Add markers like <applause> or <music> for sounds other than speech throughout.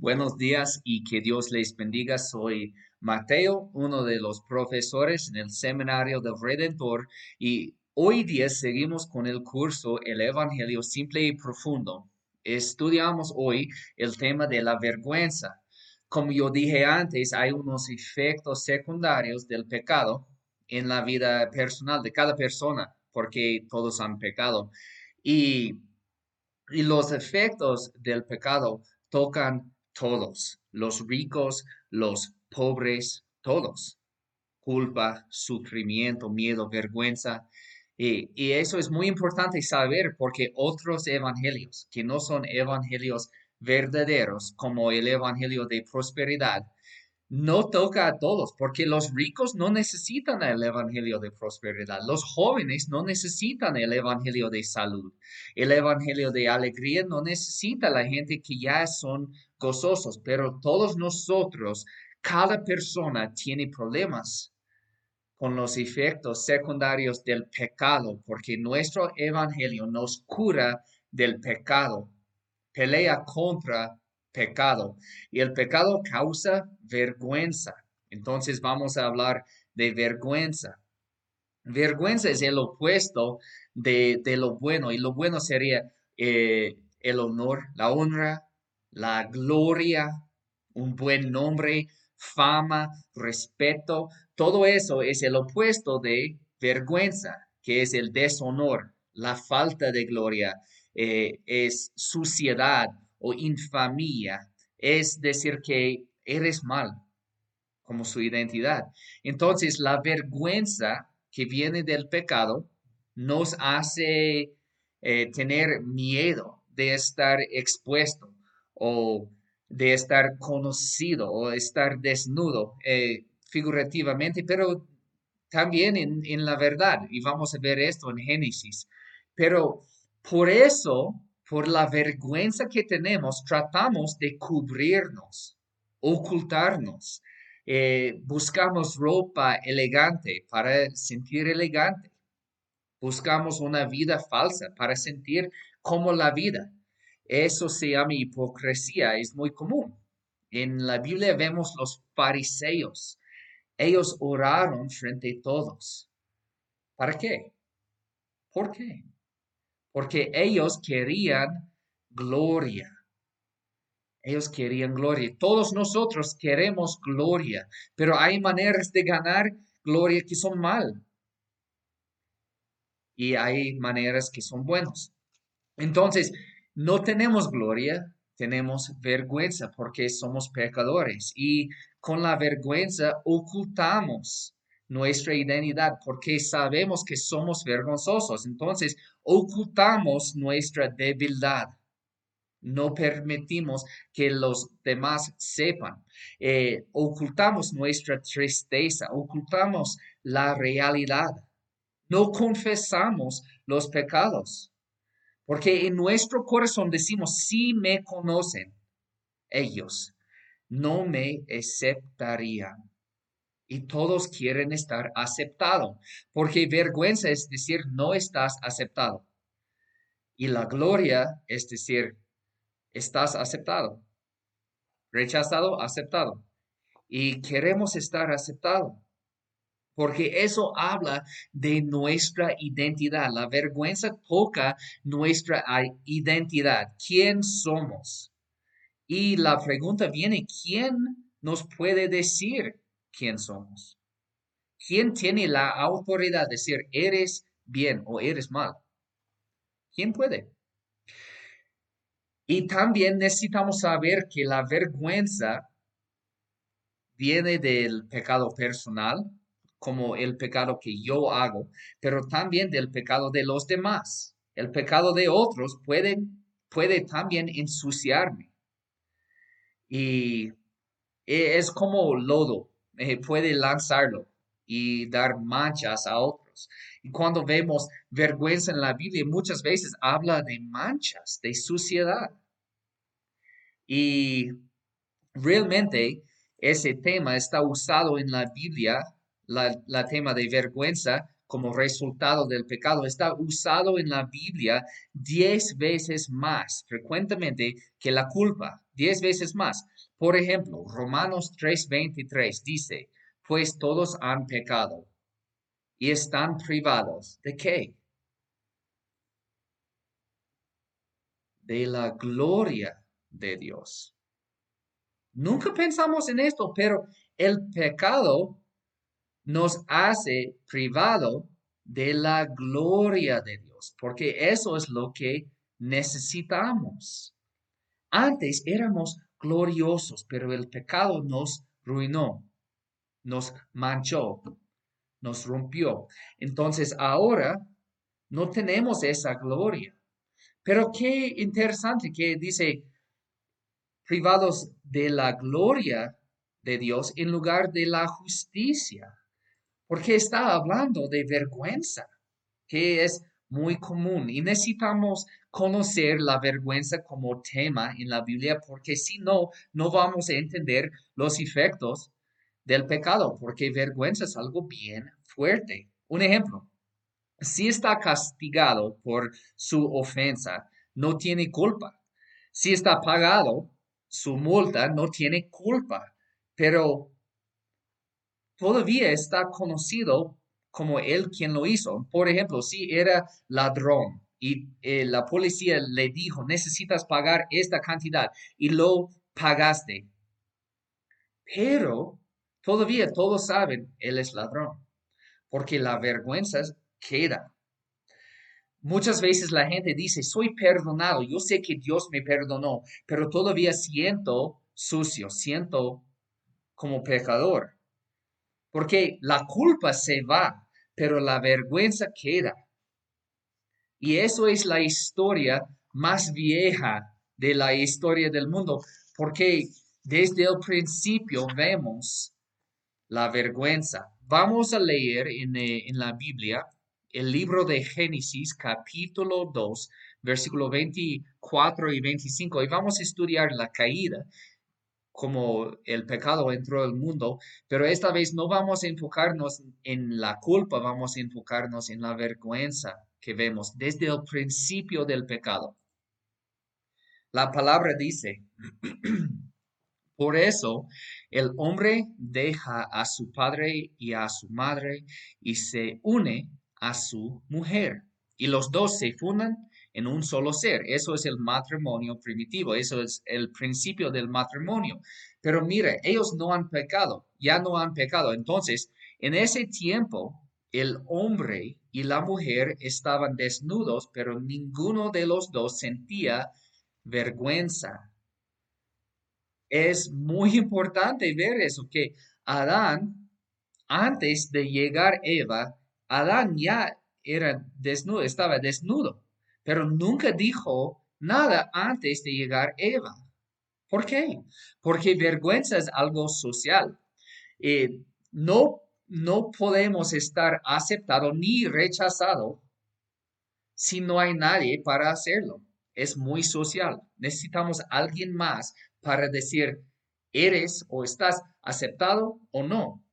Buenos días y que Dios les bendiga. Soy Mateo, uno de los profesores en el Seminario del Redentor y hoy día seguimos con el curso El Evangelio Simple y Profundo. Estudiamos hoy el tema de la vergüenza. Como yo dije antes, hay unos efectos secundarios del pecado en la vida personal de cada persona, porque todos han pecado. Y, y los efectos del pecado tocan todos, los ricos, los pobres, todos. Culpa, sufrimiento, miedo, vergüenza. Y, eso es muy importante saber porque otros evangelios que no son evangelios verdaderos como el evangelio de prosperidad, no toca a todos, porque los ricos no necesitan el evangelio de prosperidad, los jóvenes no necesitan el evangelio de salud, el evangelio de alegría no necesita la gente que ya son gozosos, pero todos nosotros, cada persona tiene problemas con los efectos secundarios del pecado, porque nuestro evangelio nos cura del pecado, pelea contra pecado. Y el pecado causa vergüenza. Entonces vamos a hablar de vergüenza. Vergüenza es el opuesto de, lo bueno y lo bueno sería eh, el honor, la honra, la gloria, un buen nombre, fama, respeto. Todo eso es el opuesto de vergüenza, que es el deshonor, la falta de gloria, eh, es suciedad, o infamia, es decir que eres mal como su identidad. Entonces, la vergüenza que viene del pecado nos hace eh, tener miedo de estar expuesto o de estar conocido o estar desnudo eh, figurativamente, pero también en, en la verdad. Y vamos a ver esto en Génesis. Pero por eso por la vergüenza que tenemos, tratamos de cubrirnos, ocultarnos. Eh, buscamos ropa elegante para sentir elegante. Buscamos una vida falsa para sentir como la vida. Eso se llama hipocresía, es muy común. En la Biblia vemos los fariseos. Ellos oraron frente a todos. ¿Para qué? ¿Por qué? Porque ellos querían gloria. Ellos querían gloria. Todos nosotros queremos gloria, pero hay maneras de ganar gloria que son mal. Y hay maneras que son buenos. Entonces, no tenemos gloria, tenemos vergüenza porque somos pecadores y con la vergüenza ocultamos nuestra identidad porque sabemos que somos vergonzosos. Entonces, ocultamos nuestra debilidad. No permitimos que los demás sepan. Eh, ocultamos nuestra tristeza, ocultamos la realidad. No confesamos los pecados. Porque en nuestro corazón decimos, si me conocen, ellos no me aceptarían y todos quieren estar aceptado, porque vergüenza es decir, no estás aceptado. Y la gloria es decir, estás aceptado. Rechazado, aceptado. Y queremos estar aceptado. Porque eso habla de nuestra identidad. La vergüenza toca nuestra identidad. ¿Quién somos? Y la pregunta viene, ¿quién nos puede decir quién somos. ¿Quién tiene la autoridad de decir eres bien o eres mal? ¿Quién puede? Y también necesitamos saber que la vergüenza viene del pecado personal, como el pecado que yo hago, pero también del pecado de los demás. El pecado de otros puede, puede también ensuciarme. Y es como lodo. Eh, puede lanzarlo y dar manchas a otros. Y cuando vemos vergüenza en la Biblia, muchas veces habla de manchas, de suciedad. Y realmente ese tema está usado en la Biblia, la, tema de vergüenza, como resultado del pecado está usado en la Biblia diez veces más frecuentemente que la culpa, diez veces más. Por ejemplo, Romanos 3:23 dice, pues todos han pecado y están privados de qué? De la gloria de Dios. Nunca pensamos en esto, pero el pecado nos hace privado de la gloria de Dios, porque eso es lo que necesitamos. Antes éramos gloriosos, pero el pecado nos ruinó, nos manchó, nos rompió. Entonces ahora no tenemos esa gloria. Pero qué interesante que dice privados de la gloria de Dios en lugar de la justicia, porque está hablando de vergüenza, que es muy común y necesitamos conocer la vergüenza como tema en la Biblia porque si no, no vamos a entender los efectos del pecado, porque vergüenza es algo bien fuerte. Un ejemplo, si está castigado por su ofensa, no tiene culpa. Si está pagado, su multa no tiene culpa, pero todavía está conocido como él quien lo hizo. Por ejemplo, si era ladrón y eh, la policía le dijo, necesitas pagar esta cantidad y lo pagaste. Pero todavía todos saben, él es ladrón, porque la vergüenza queda. Muchas veces la gente dice, soy perdonado, yo sé que Dios me perdonó, pero todavía siento sucio, siento como pecador. Porque la culpa se va, pero la vergüenza queda. Y eso es la historia más vieja de la historia del mundo, porque desde el principio vemos la vergüenza. Vamos a leer en, eh, en la Biblia el libro de Génesis capítulo 2, versículo 24 y 25, y vamos a estudiar la caída como el pecado entró al mundo, pero esta vez no vamos a enfocarnos en la culpa, vamos a enfocarnos en la vergüenza que vemos desde el principio del pecado. La palabra dice, <clears throat> por eso el hombre deja a su padre y a su madre y se une a su mujer. Y los dos se fundan en un solo ser. Eso es el matrimonio primitivo, eso es el principio del matrimonio. Pero mire, ellos no han pecado, ya no han pecado. Entonces, en ese tiempo, el hombre y la mujer estaban desnudos, pero ninguno de los dos sentía vergüenza. Es muy importante ver eso, que Adán, antes de llegar Eva, Adán ya era desnudo, estaba desnudo, pero nunca dijo nada antes de llegar Eva. ¿Por qué? Porque vergüenza es algo social. Eh, no, no podemos estar aceptado ni rechazado si no hay nadie para hacerlo. Es muy social. Necesitamos alguien más para decir, eres o estás aceptado o no.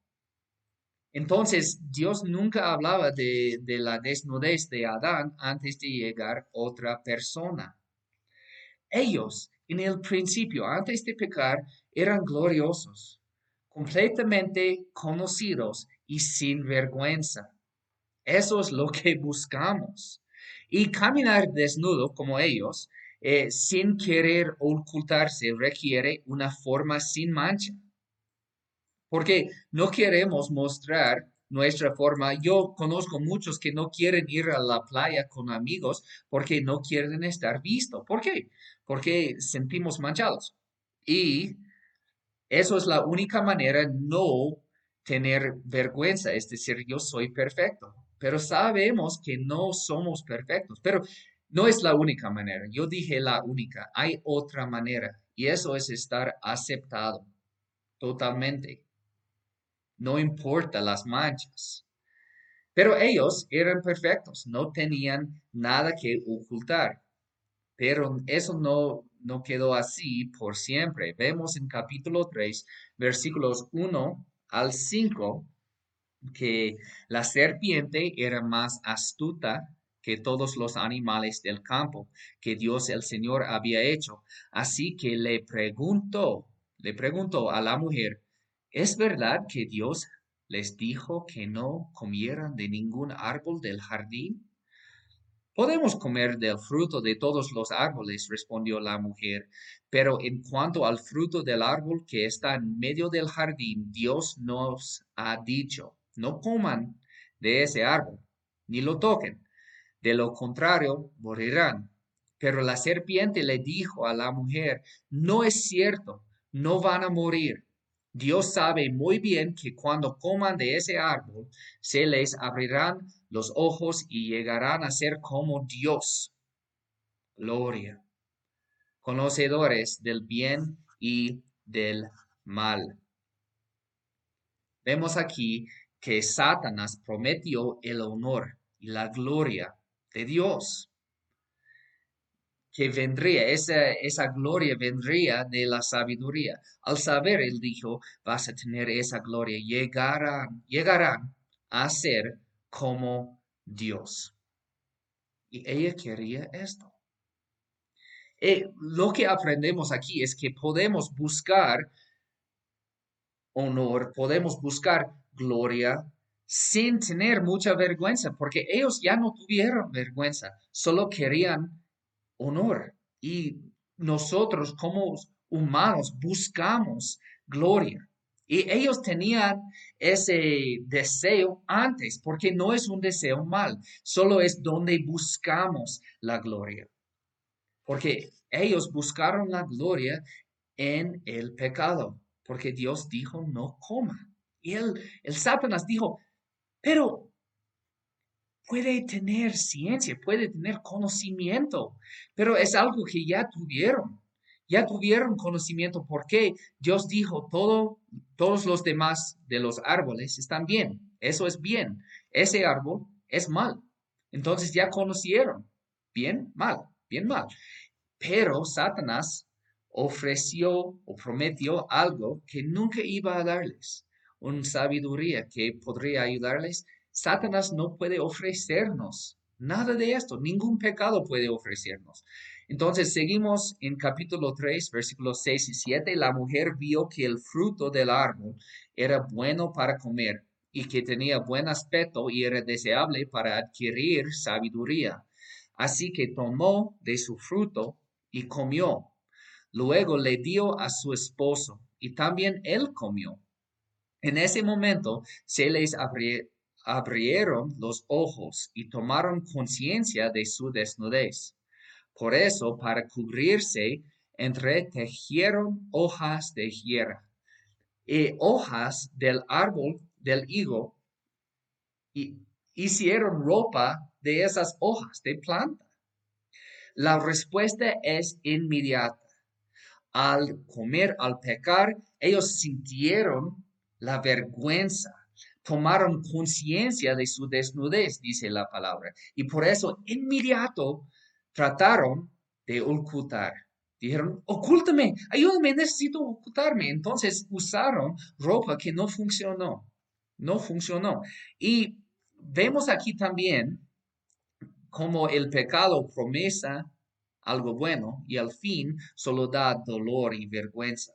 Entonces, Dios nunca hablaba de, la desnudez de Adán antes de llegar otra persona. Ellos, en el principio, antes de pecar, eran gloriosos, completamente conocidos y sin vergüenza. Eso es lo que <laughs> buscamos. Y caminar desnudo como ellos, eh, sin querer ocultarse, requiere una forma sin mancha porque no queremos mostrar nuestra forma. Yo conozco muchos que no quieren ir a la playa con amigos porque no quieren estar vistos. ¿Por qué? Porque sentimos manchados. Y eso es la única manera no tener vergüenza, es decir, yo soy perfecto. Pero sabemos que no somos perfectos, pero no es la única manera. Yo dije la única, hay otra manera y eso es estar aceptado totalmente no importa las manchas. Pero ellos eran perfectos, no tenían nada que ocultar. Pero eso no, no quedó así por siempre. Vemos en capítulo 3, versículos 1 al 5, que la serpiente era más astuta que todos los animales del campo que Dios el Señor había hecho. Así que le preguntó, le preguntó a la mujer, ¿es verdad que Dios les dijo que no comieran de ningún árbol del jardín? Podemos comer del fruto de todos los árboles, respondió la mujer, pero en cuanto al fruto del árbol que está en medio del jardín, Dios nos ha dicho, no coman de ese árbol, ni lo toquen, de lo contrario morirán. Pero la serpiente le dijo a la mujer, no es cierto, no van a morir. Dios sabe muy bien que cuando coman de ese árbol, se les abrirán los ojos y llegarán a ser como Dios. Gloria. Conocedores del bien y del mal. Vemos aquí que Satanás prometió el honor y la gloria de Dios que vendría, esa, esa gloria vendría de la sabiduría. Al saber, él dijo, vas a tener esa gloria, llegarán, llegarán a ser como Dios. Y ella quería esto. Eh, lo que aprendemos aquí es que podemos buscar honor, podemos buscar gloria sin tener mucha vergüenza, porque ellos ya no tuvieron vergüenza, solo querían honor. Y nosotros como humanos buscamos gloria. Y ellos tenían ese deseo antes, porque no es un deseo mal, solo es donde buscamos la gloria. Porque ellos buscaron la gloria en el pecado, porque Dios dijo no coma. Y el, Satanás dijo, pero puede tener ciencia, puede tener conocimiento, pero es algo que ya tuvieron. Ya tuvieron conocimiento porque Dios dijo todo, todos los demás de los árboles están bien. Eso es bien. Ese árbol es mal. Entonces ya conocieron. Bien, mal, bien, mal. Pero Satanás ofreció o prometió algo que nunca iba a darles. Una sabiduría que podría ayudarles Satanás no puede ofrecernos nada de esto, ningún pecado puede ofrecernos. Entonces seguimos en capítulo 3, versículos 6 y 7. La mujer vio que el fruto del árbol era bueno para comer y que tenía buen aspecto y era deseable para adquirir sabiduría. Así que tomó de su fruto y comió. Luego le dio a su esposo y también él comió. En ese momento se les abrió abrieron los ojos y tomaron conciencia de su desnudez. Por eso, para cubrirse, entretejieron hojas de hierba y hojas del árbol del higo y hicieron ropa de esas hojas de planta. La respuesta es inmediata. Al comer, al pecar, ellos sintieron la vergüenza tomaron conciencia de su desnudez, dice la palabra. Y por eso, inmediato, trataron de ocultar. Dijeron, ocúltame, ayúdame, necesito ocultarme. Entonces usaron ropa que no funcionó. No funcionó. Y vemos aquí también como el pecado promesa algo bueno y al fin solo da dolor y vergüenza.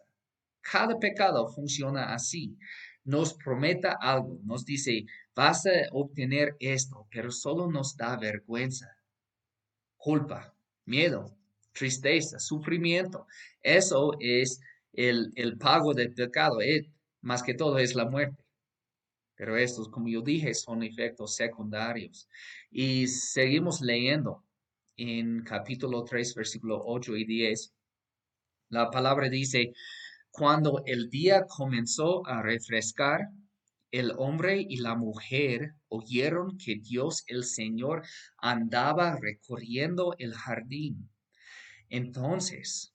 Cada pecado funciona así nos prometa algo, nos dice, vas a obtener esto, pero solo nos da vergüenza, culpa, miedo, tristeza, sufrimiento. Eso es el, pago del pecado, es, eh, más que todo es la muerte. Pero estos, como yo dije, son efectos secundarios. Y seguimos leyendo en capítulo 3, versículo 8 y 10. La palabra dice, cuando el día comenzó a refrescar, el hombre y la mujer oyeron que Dios el Señor andaba recorriendo el jardín. Entonces,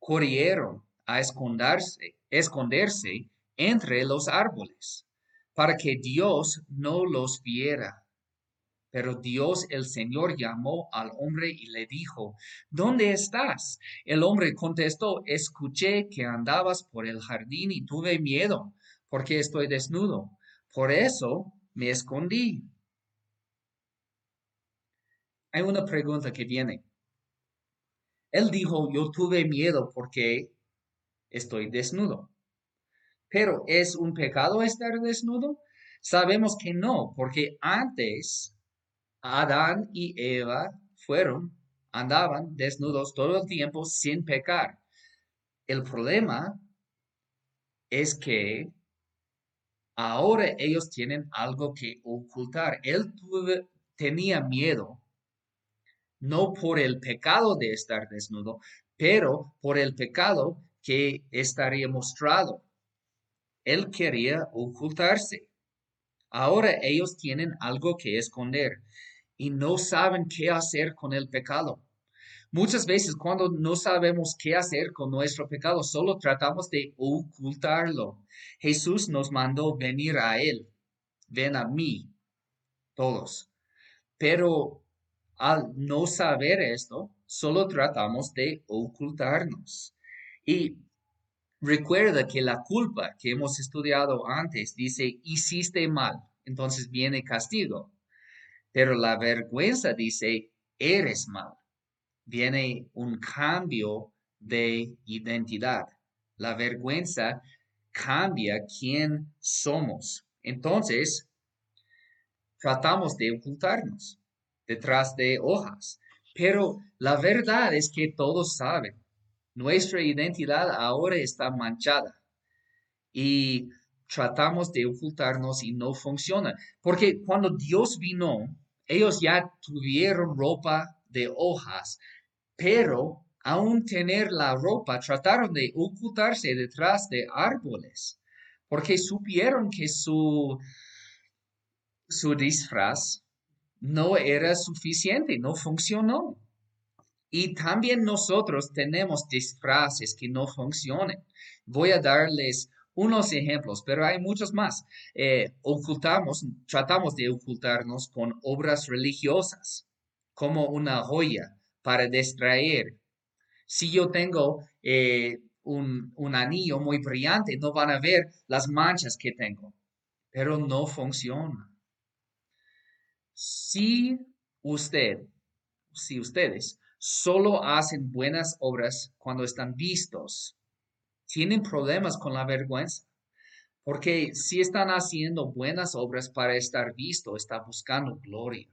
corrieron a esconderse, entre los árboles, para que Dios no los viera. Pero Dios el Señor llamó al hombre y le dijo, ¿dónde estás? El hombre contestó, escuché que andabas por el jardín y tuve miedo, porque estoy desnudo, Por eso me escondí. Hay una pregunta que viene. Él dijo, yo tuve miedo porque estoy desnudo. Pero ¿es un pecado estar desnudo? Sabemos que no, porque antes Adán y Eva fueron, andaban desnudos todo el tiempo sin pecar. El problema es que ahora ellos tienen algo que ocultar. Él tenía miedo, no por el pecado de estar desnudo, pero por el pecado que estaría mostrado. Él quería ocultarse. Ahora ellos tienen algo que esconder y no saben qué hacer con el pecado. Muchas veces cuando no sabemos qué hacer con nuestro pecado, solo tratamos de ocultarlo. Jesús nos mandó venir a Él. Ven a mí, todos. Pero al no saber esto, solo tratamos de ocultarnos. Y recuerda que la culpa que hemos estudiado antes dice, hiciste mal, entonces viene castigo. Pero la vergüenza dice, eres mal. Viene un cambio de identidad. La vergüenza cambia quién somos. Entonces, tratamos de ocultarnos detrás de hojas. Pero la verdad es que todos saben, nuestra identidad ahora está manchada. Y tratamos de ocultarnos y no funciona. Porque cuando Dios vino, ellos ya tuvieron ropa de hojas, pero aún tener la ropa, trataron de ocultarse detrás de árboles, porque supieron que su, su disfraz no era suficiente, no funcionó. Y también nosotros tenemos disfraces que no funcionan. Voy a darles unos ejemplos, pero hay muchos más. Eh, ocultamos, tratamos de ocultarnos con obras religiosas, como una joya para distraer. Si yo tengo eh, un, un anillo muy brillante, no van a ver las manchas que tengo, pero no funciona. Si usted, si ustedes solo hacen buenas obras cuando están vistos, tienen problemas con la vergüenza. Porque si están haciendo buenas obras para estar visto, está buscando gloria.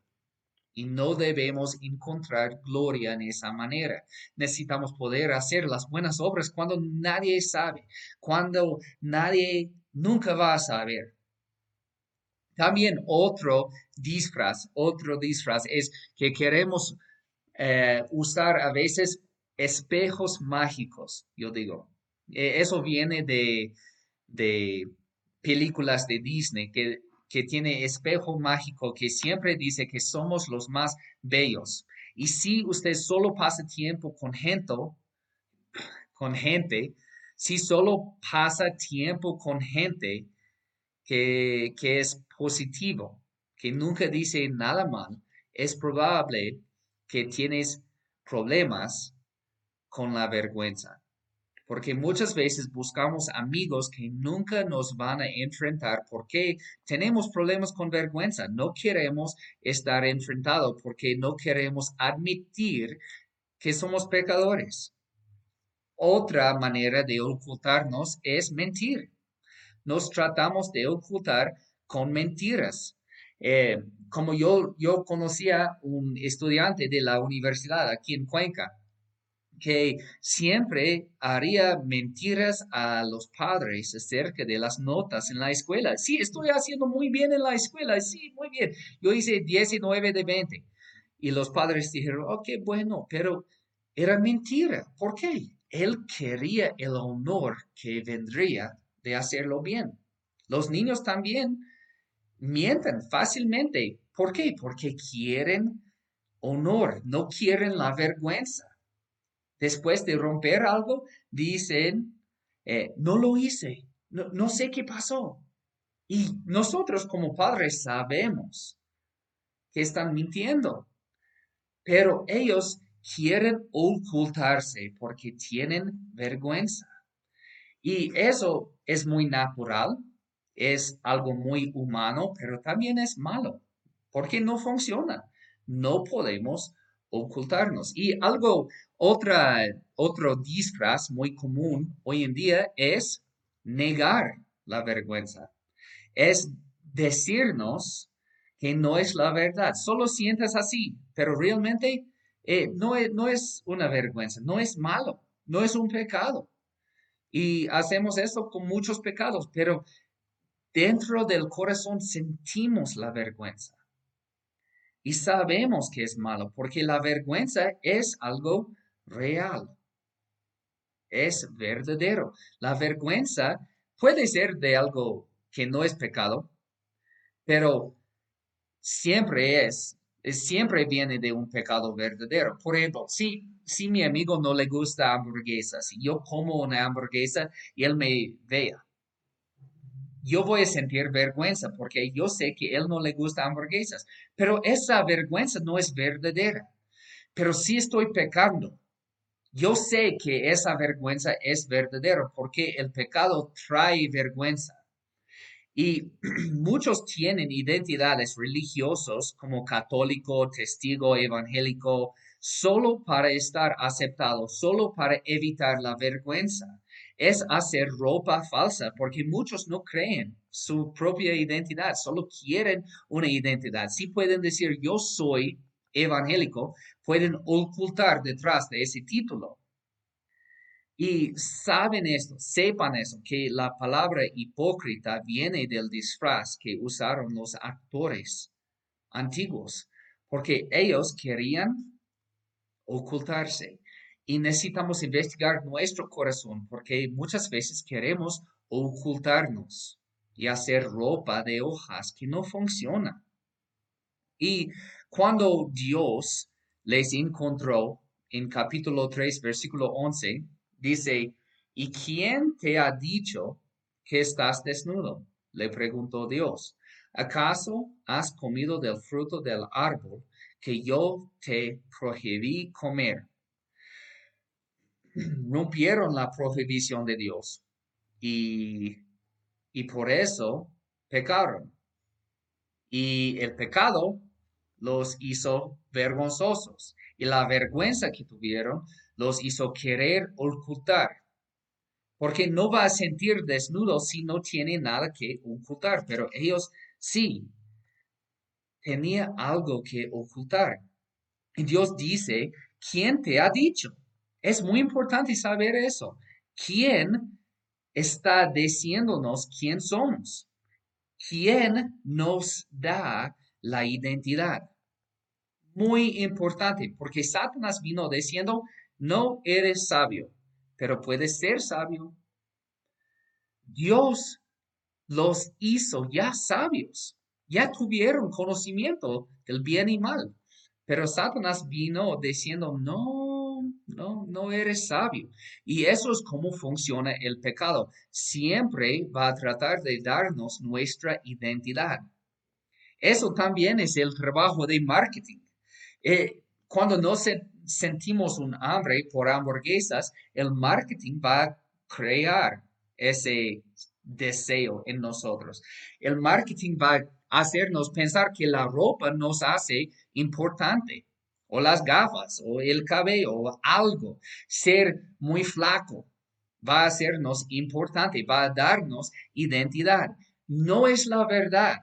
Y no debemos encontrar gloria en esa manera. Necesitamos poder hacer las buenas obras cuando nadie sabe, cuando nadie nunca va a saber. También otro disfraz, otro disfraz es que queremos eh, usar a veces espejos mágicos, yo digo. Eh, eso viene de, de películas de Disney que, que tiene espejo mágico que siempre dice que somos los más bellos. Y si usted solo pasa tiempo con gente, con gente, si solo pasa tiempo con gente que, que es positivo, que nunca dice nada mal, es probable que tienes problemas con la vergüenza porque muchas veces buscamos amigos que nunca nos van a enfrentar porque tenemos problemas con vergüenza. No queremos estar enfrentados porque no queremos admitir que somos pecadores. Otra manera de ocultarnos es mentir. Nos tratamos de ocultar con mentiras. Eh, como yo, yo conocía un estudiante de la universidad aquí en Cuenca, que siempre haría mentiras a los padres acerca de las notas en la escuela. Sí, estoy haciendo muy bien en la escuela, sí, muy bien. Yo hice 19 de 20. Y los padres dijeron, ok, bueno, pero era mentira. ¿Por qué? Él quería el honor que vendría de hacerlo bien. Los niños también mienten fácilmente. ¿Por qué? Porque quieren honor, no quieren la vergüenza después de romper algo, dicen, eh, no lo hice, no, no sé qué pasó. Y nosotros como padres sabemos que están mintiendo, pero ellos quieren ocultarse porque tienen vergüenza. Y eso es muy natural. es algo muy humano, pero también es malo, porque no funciona. No podemos ocultarnos. Y algo, otra, otro disfraz muy común hoy en día es negar la vergüenza. Es decirnos que no es la verdad. Solo sientes así, pero realmente eh, no, es, no es una vergüenza, no es malo, no es un pecado. Y hacemos esto con muchos pecados, pero dentro del corazón sentimos la vergüenza. Y sabemos que es malo, porque la vergüenza es algo real. Es verdadero. La vergüenza puede ser de algo que no es pecado, pero siempre es, siempre viene de un pecado verdadero. Por ejemplo, si, si mi amigo no le gusta hamburguesas y yo como una hamburguesa y él me vea, yo voy a sentir vergüenza porque yo sé que él no le gusta hamburguesas, pero esa vergüenza no es verdadera. Pero si estoy pecando, yo sé que esa vergüenza es verdadera porque el pecado trae vergüenza. Y <clears throat> muchos tienen identidades religiosos como católico, testigo, evangélico, solo para estar aceptados, solo para evitar la vergüenza es hacer ropa falsa, porque muchos no creen su propia identidad, solo quieren una identidad. Si pueden decir yo soy evangélico, pueden ocultar detrás de ese título. Y saben esto, sepan eso, que la palabra hipócrita viene del disfraz que usaron los actores antiguos, porque ellos querían ocultarse. Y necesitamos investigar nuestro corazón porque muchas veces queremos ocultarnos y hacer ropa de hojas que no funciona. Y cuando Dios les encontró en capítulo 3, versículo 11, dice, ¿y quién te ha dicho que estás desnudo? Le preguntó Dios. ¿Acaso has comido del fruto del árbol que yo te prohibí comer? <clears throat> rompieron la prohibición de Dios y, y por eso pecaron. Y el pecado los hizo vergonzosos y la vergüenza que tuvieron los hizo querer ocultar. Porque no va a sentir desnudo si no tiene nada que ocultar, pero ellos sí tenía algo que ocultar. Y Dios dice, ¿quién te ha dicho? Es muy importante saber eso. ¿Quién está diciéndonos quién somos? ¿Quién nos da la identidad? Muy importante, porque Satanás vino diciendo, no eres sabio, pero puedes ser sabio. Dios los hizo ya sabios, ya tuvieron conocimiento del bien y mal, pero Satanás vino diciendo, no, no, no eres sabio. Y eso es cómo funciona el pecado. Siempre va a tratar de darnos nuestra identidad. Eso también es el trabajo de marketing. Eh, cuando nos sentimos un hambre por hamburguesas, el marketing va a crear ese deseo en nosotros. El marketing va a hacernos pensar que la ropa nos hace importante o las gafas, o el cabello, o algo. Ser muy flaco va a hacernos importante, va a darnos identidad. No es la verdad,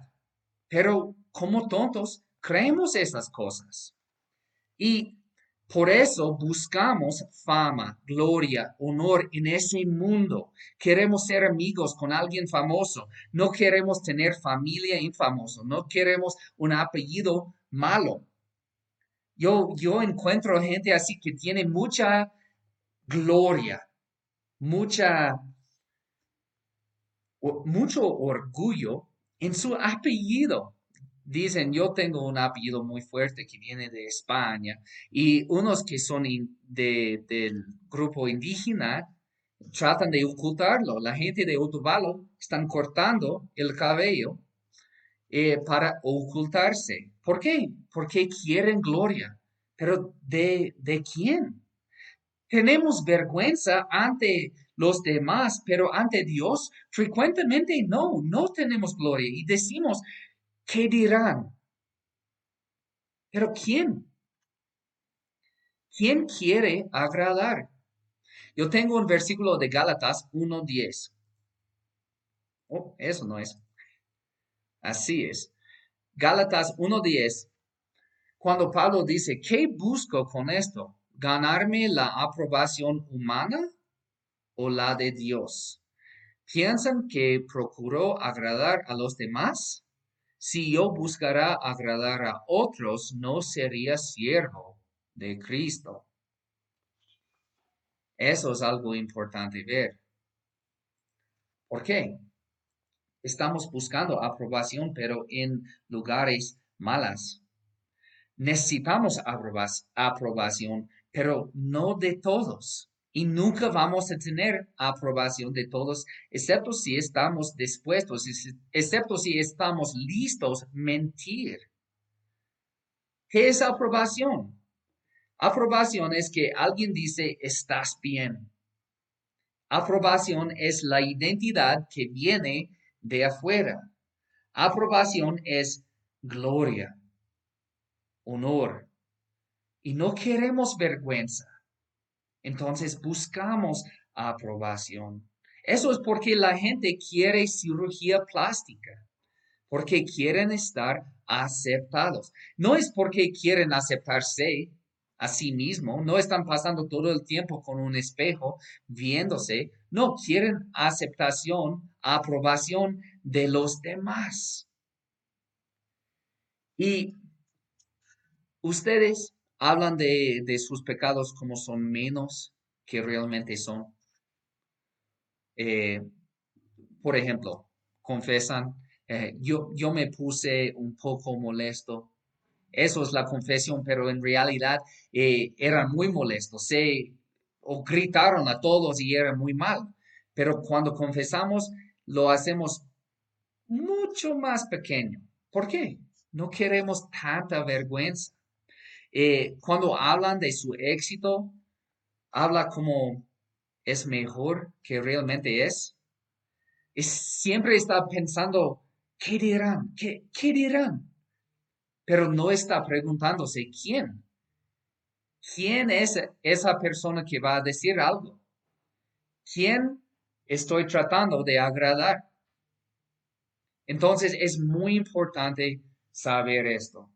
pero como tontos creemos esas cosas. Y por eso buscamos fama, gloria, honor en ese mundo. Queremos ser amigos con alguien famoso. No queremos tener familia infamosa. No queremos un apellido malo. Yo, yo encuentro gente así que tiene mucha gloria, mucha, mucho orgullo en su apellido. Dicen, yo tengo un apellido muy fuerte que viene de España y unos que son de, del grupo indígena tratan de ocultarlo. La gente de Otavalo están cortando el cabello eh, para ocultarse. ¿Por qué? Porque quieren gloria. Pero ¿de, de quién? Tenemos vergüenza ante los demás, pero ante Dios frecuentemente no, no tenemos gloria y decimos, ¿qué dirán? Pero ¿quién? ¿Quién quiere agradar? Yo tengo un versículo de Gálatas 1.10. Oh, eso no es. Así es. Gálatas 1.10. Cuando Pablo dice, ¿qué busco con esto? ¿Ganarme la aprobación humana o la de Dios? ¿Piensan que procuró agradar a los demás? Si yo buscara agradar a otros, no sería siervo de Cristo. Eso es algo importante ver. ¿Por qué? Estamos buscando aprobación, pero en lugares malas. Necesitamos aprobación, pero no de todos. Y nunca vamos a tener aprobación de todos, excepto si estamos dispuestos, excepto si estamos listos mentir. ¿Qué es aprobación? Aprobación es que alguien dice, estás bien. Aprobación es la identidad que viene de afuera. Aprobación es gloria, honor. Y no queremos vergüenza. Entonces buscamos aprobación. Eso es porque la gente quiere cirugía plástica, porque quieren estar aceptados. No es porque quieren aceptarse, a sí mismo, no están pasando todo el tiempo con un espejo viéndose, no quieren aceptación, aprobación de los demás. Y ustedes hablan de, sus pecados como son menos que realmente son. Eh, por ejemplo, confesan, eh, yo, yo me puse un poco molesto eso es la confesión, pero en realidad eh, eran muy molestos, se o gritaron a todos y era muy mal. Pero cuando confesamos, lo hacemos mucho más pequeño. ¿Por qué? No queremos tanta vergüenza. Eh, cuando hablan de su éxito, habla como es mejor que realmente es. siempre está pensando, ¿qué dirán? ¿Qué, qué dirán? pero no está preguntándose quién. ¿Quién es esa persona que va a decir algo? ¿Quién estoy tratando de agradar? Entonces es muy importante saber esto.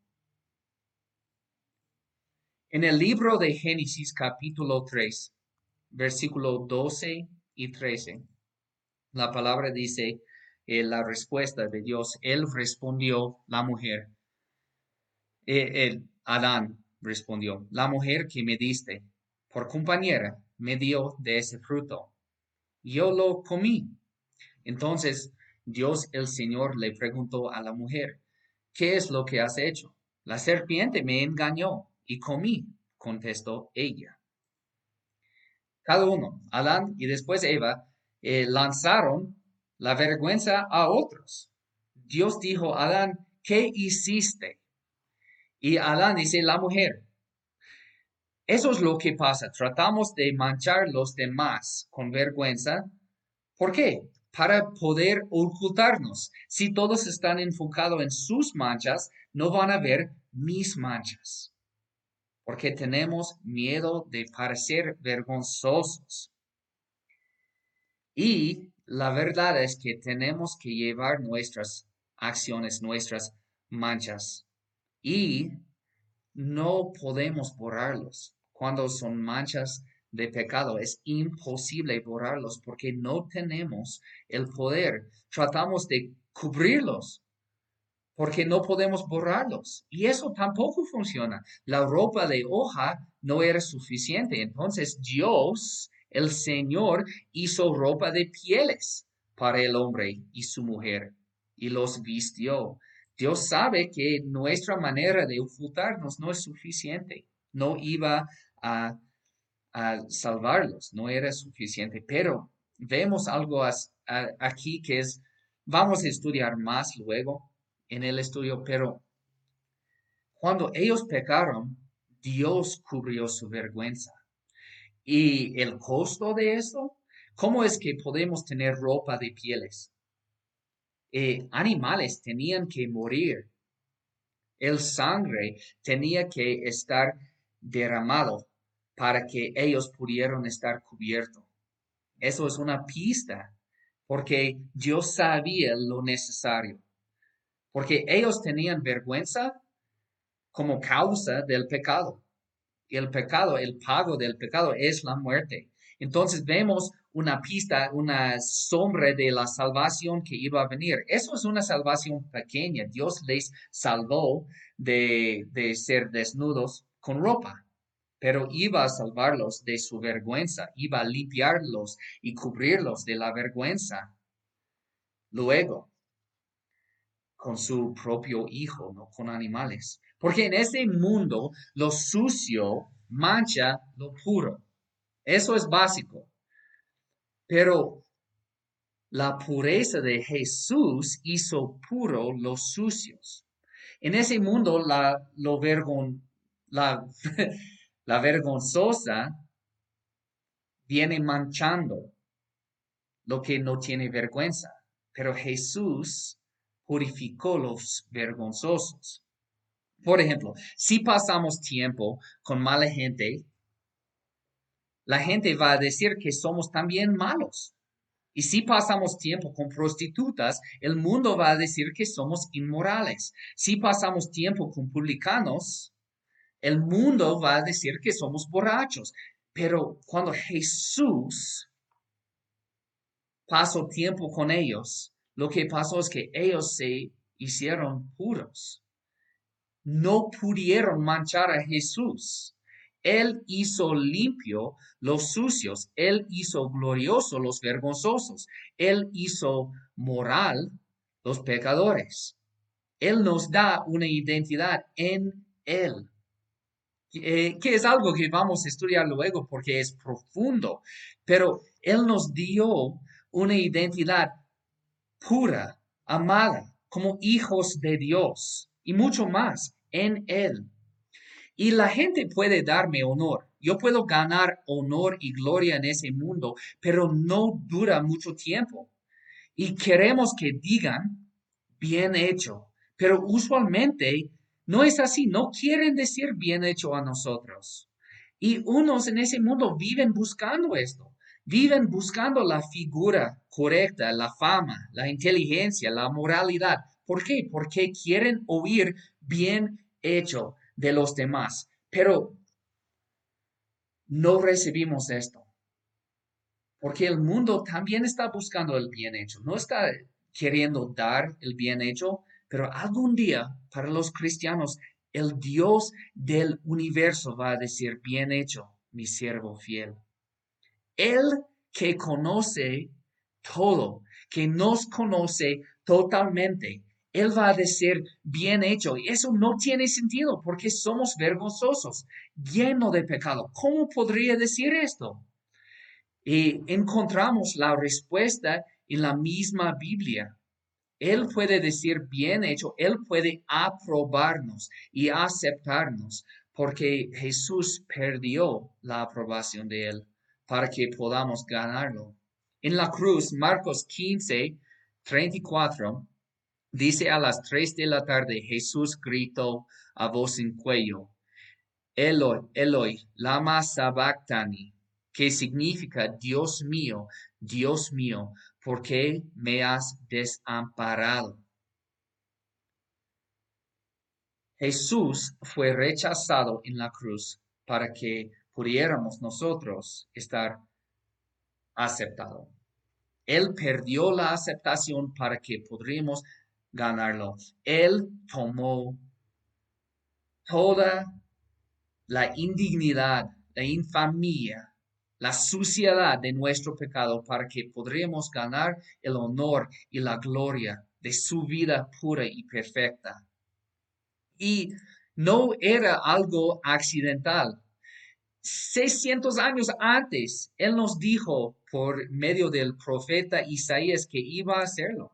En el libro de Génesis capítulo 3, versículo 12 y 13, la palabra dice eh, la respuesta de Dios. Él respondió, la mujer, eh, el Adán respondió, la mujer que me diste por compañera me dio de ese fruto. Yo lo comí. Entonces Dios el Señor le preguntó a la mujer, ¿qué es lo que has hecho? La serpiente me engañó y comí, contestó ella. Cada uno, Adán y después Eva, eh, lanzaron la vergüenza a otros. Dios dijo a Adán, ¿qué hiciste? Y Adán dice la mujer. Eso es lo que pasa. Tratamos de manchar los demás con vergüenza. ¿Por qué? Para poder ocultarnos. Si todos están enfocados en sus manchas, no van a ver mis manchas. Porque tenemos miedo de parecer vergonzosos. Y la verdad es que tenemos que llevar nuestras acciones, nuestras manchas y no podemos borrarlos. Cuando son manchas de pecado, es imposible borrarlos porque no tenemos el poder. Tratamos de cubrirlos porque no podemos borrarlos. Y eso tampoco funciona. La ropa de hoja no era suficiente. Entonces Dios, el Señor, hizo ropa de pieles para el hombre y su mujer y los vistió. Dios sabe que nuestra manera de ocultarnos no es suficiente. No iba a, salvarlos, no era suficiente. Pero vemos algo aquí que es, vamos a estudiar más luego en el estudio, pero cuando ellos pecaron, Dios cubrió su vergüenza. Y el costo de eso, ¿Cómo es que podemos tener ropa de pieles? Eh, animales tenían que morir. El sangre tenía que estar derramado para que ellos pudieran estar cubiertos. Eso es una pista, porque Dios sabía lo necesario, porque ellos tenían vergüenza como causa del pecado. El pecado, el pago del pecado es la muerte. Entonces vemos una pista, una sombra de la salvación que iba a venir. Eso es una salvación pequeña. Dios les salvó de, de ser desnudos con ropa, pero iba a salvarlos de su vergüenza, iba a limpiarlos y cubrirlos de la vergüenza. Luego, con su propio hijo, no con animales. Porque en ese mundo lo sucio mancha lo puro. Eso es básico. Pero la pureza de Jesús hizo puro los sucios. En ese mundo la, lo la, <laughs> la vergonzosa viene manchando lo que no tiene vergüenza. Pero Jesús purificó los vergonzosos. Por ejemplo, si pasamos tiempo con mala gente, la gente va a decir que somos también malos. Y si pasamos tiempo con prostitutas, el mundo va a decir que somos inmorales. Si pasamos tiempo con publicanos, el mundo va a decir que somos borrachos. Pero cuando Jesús pasó tiempo con ellos, lo que pasó es que ellos se hicieron puros. No pudieron manchar a Jesús. Él hizo limpio los sucios, Él hizo glorioso los vergonzosos, Él hizo moral los pecadores. Él nos da una identidad en Él, eh, que es algo que vamos a estudiar luego porque es profundo, pero Él nos dio una identidad pura, amada, como hijos de Dios y mucho más en Él. Y la gente puede darme honor. Yo puedo ganar honor y gloria en ese mundo, pero no dura mucho tiempo. Y queremos que digan, bien hecho. Pero usualmente no es así. No quieren decir bien hecho a nosotros. Y unos en ese mundo viven buscando esto. Viven buscando la figura correcta, la fama, la inteligencia, la moralidad. ¿Por qué? Porque quieren oír bien hecho de los demás. Pero no recibimos esto. Porque el mundo también está buscando el bien hecho. No está queriendo dar el bien hecho, pero algún día para los cristianos el Dios del universo va a decir, bien hecho, mi siervo fiel. Él que conoce todo, que nos conoce totalmente, él va a decir, bien hecho. Y eso no tiene sentido porque somos vergonzosos, llenos de pecado. ¿Cómo podría decir esto? Y encontramos la respuesta en la misma Biblia. Él puede decir bien hecho, Él puede aprobarnos y aceptarnos porque Jesús perdió la aprobación de Él para que podamos ganarlo. En la cruz, Marcos 15, 34, Dice a las tres de la tarde, Jesús gritó a voz en cuello, Eloi, Eloi, lama sabactani, que significa, Dios mío, Dios mío, ¿por qué me has desamparado? Jesús fue rechazado en la cruz para que pudiéramos nosotros estar aceptados. Él perdió la aceptación para que podríamos ganarlo. Él tomó toda la indignidad, la infamia, la suciedad de nuestro pecado para que podríamos ganar el honor y la gloria de su vida pura y perfecta. Y no era algo accidental. 600 años antes, Él nos dijo por medio del profeta Isaías que iba a hacerlo.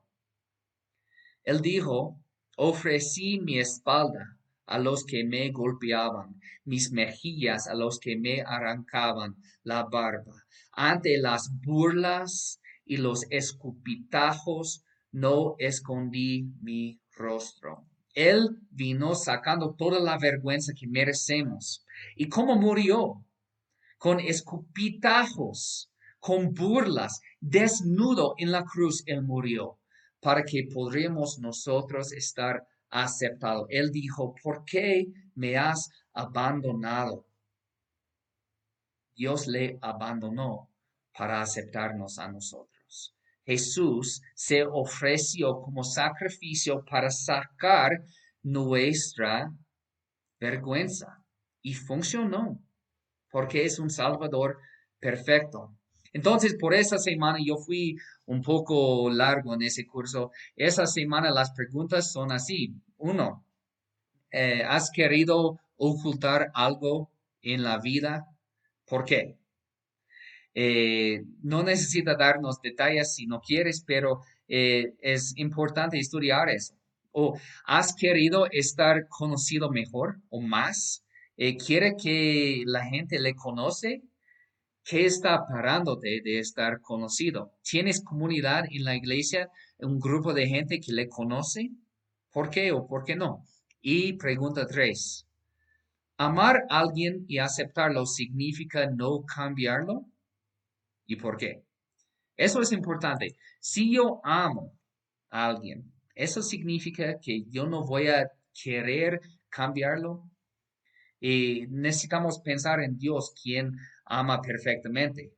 Él dijo, ofrecí mi espalda a los que me golpeaban, mis mejillas a los que me arrancaban la barba. Ante las burlas y los escupitajos no escondí mi rostro. Él vino sacando toda la vergüenza que merecemos. ¿Y cómo murió? Con escupitajos, con burlas, desnudo en la cruz, Él murió, para que podríamos nosotros estar aceptados. Él dijo, ¿por qué me has abandonado? Dios le abandonó para aceptarnos a nosotros. Jesús se ofreció como sacrificio para sacar nuestra vergüenza y funcionó porque es un Salvador perfecto. Entonces, por esa semana yo fui un poco largo en ese curso. Esa semana las preguntas son así. Uno, eh, ¿has querido ocultar algo en la vida? ¿Por qué? Eh, no necesita darnos detalles si no quieres, pero eh, es importante estudiar eso. ¿O has querido estar conocido mejor o más? ¿Quiere que la gente le conoce? ¿Qué está parándote de estar conocido? ¿Tienes comunidad en la iglesia, un grupo de gente que le conoce? ¿Por qué o por qué no? Y pregunta tres. ¿Amar a alguien y aceptarlo significa no cambiarlo? ¿Y por qué? Eso es importante. Si yo amo a alguien, ¿eso significa que yo no voy a querer cambiarlo? Y necesitamos pensar en Dios, quien ama perfectamente.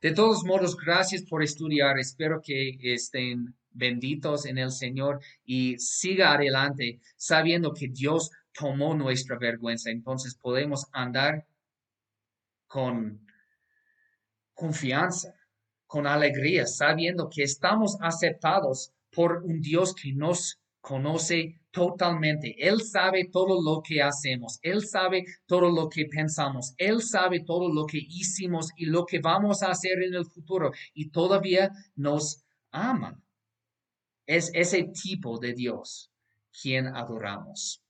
De todos modos, gracias por estudiar. Espero que estén benditos en el Señor y siga adelante sabiendo que Dios tomó nuestra vergüenza. Entonces podemos andar con confianza, con alegría, sabiendo que estamos aceptados por un Dios que nos conoce totalmente. Él sabe todo lo que hacemos. Él sabe todo lo que pensamos. Él sabe todo lo que hicimos y lo que vamos a hacer en el futuro. Y todavía nos ama. Es ese tipo de Dios quien adoramos.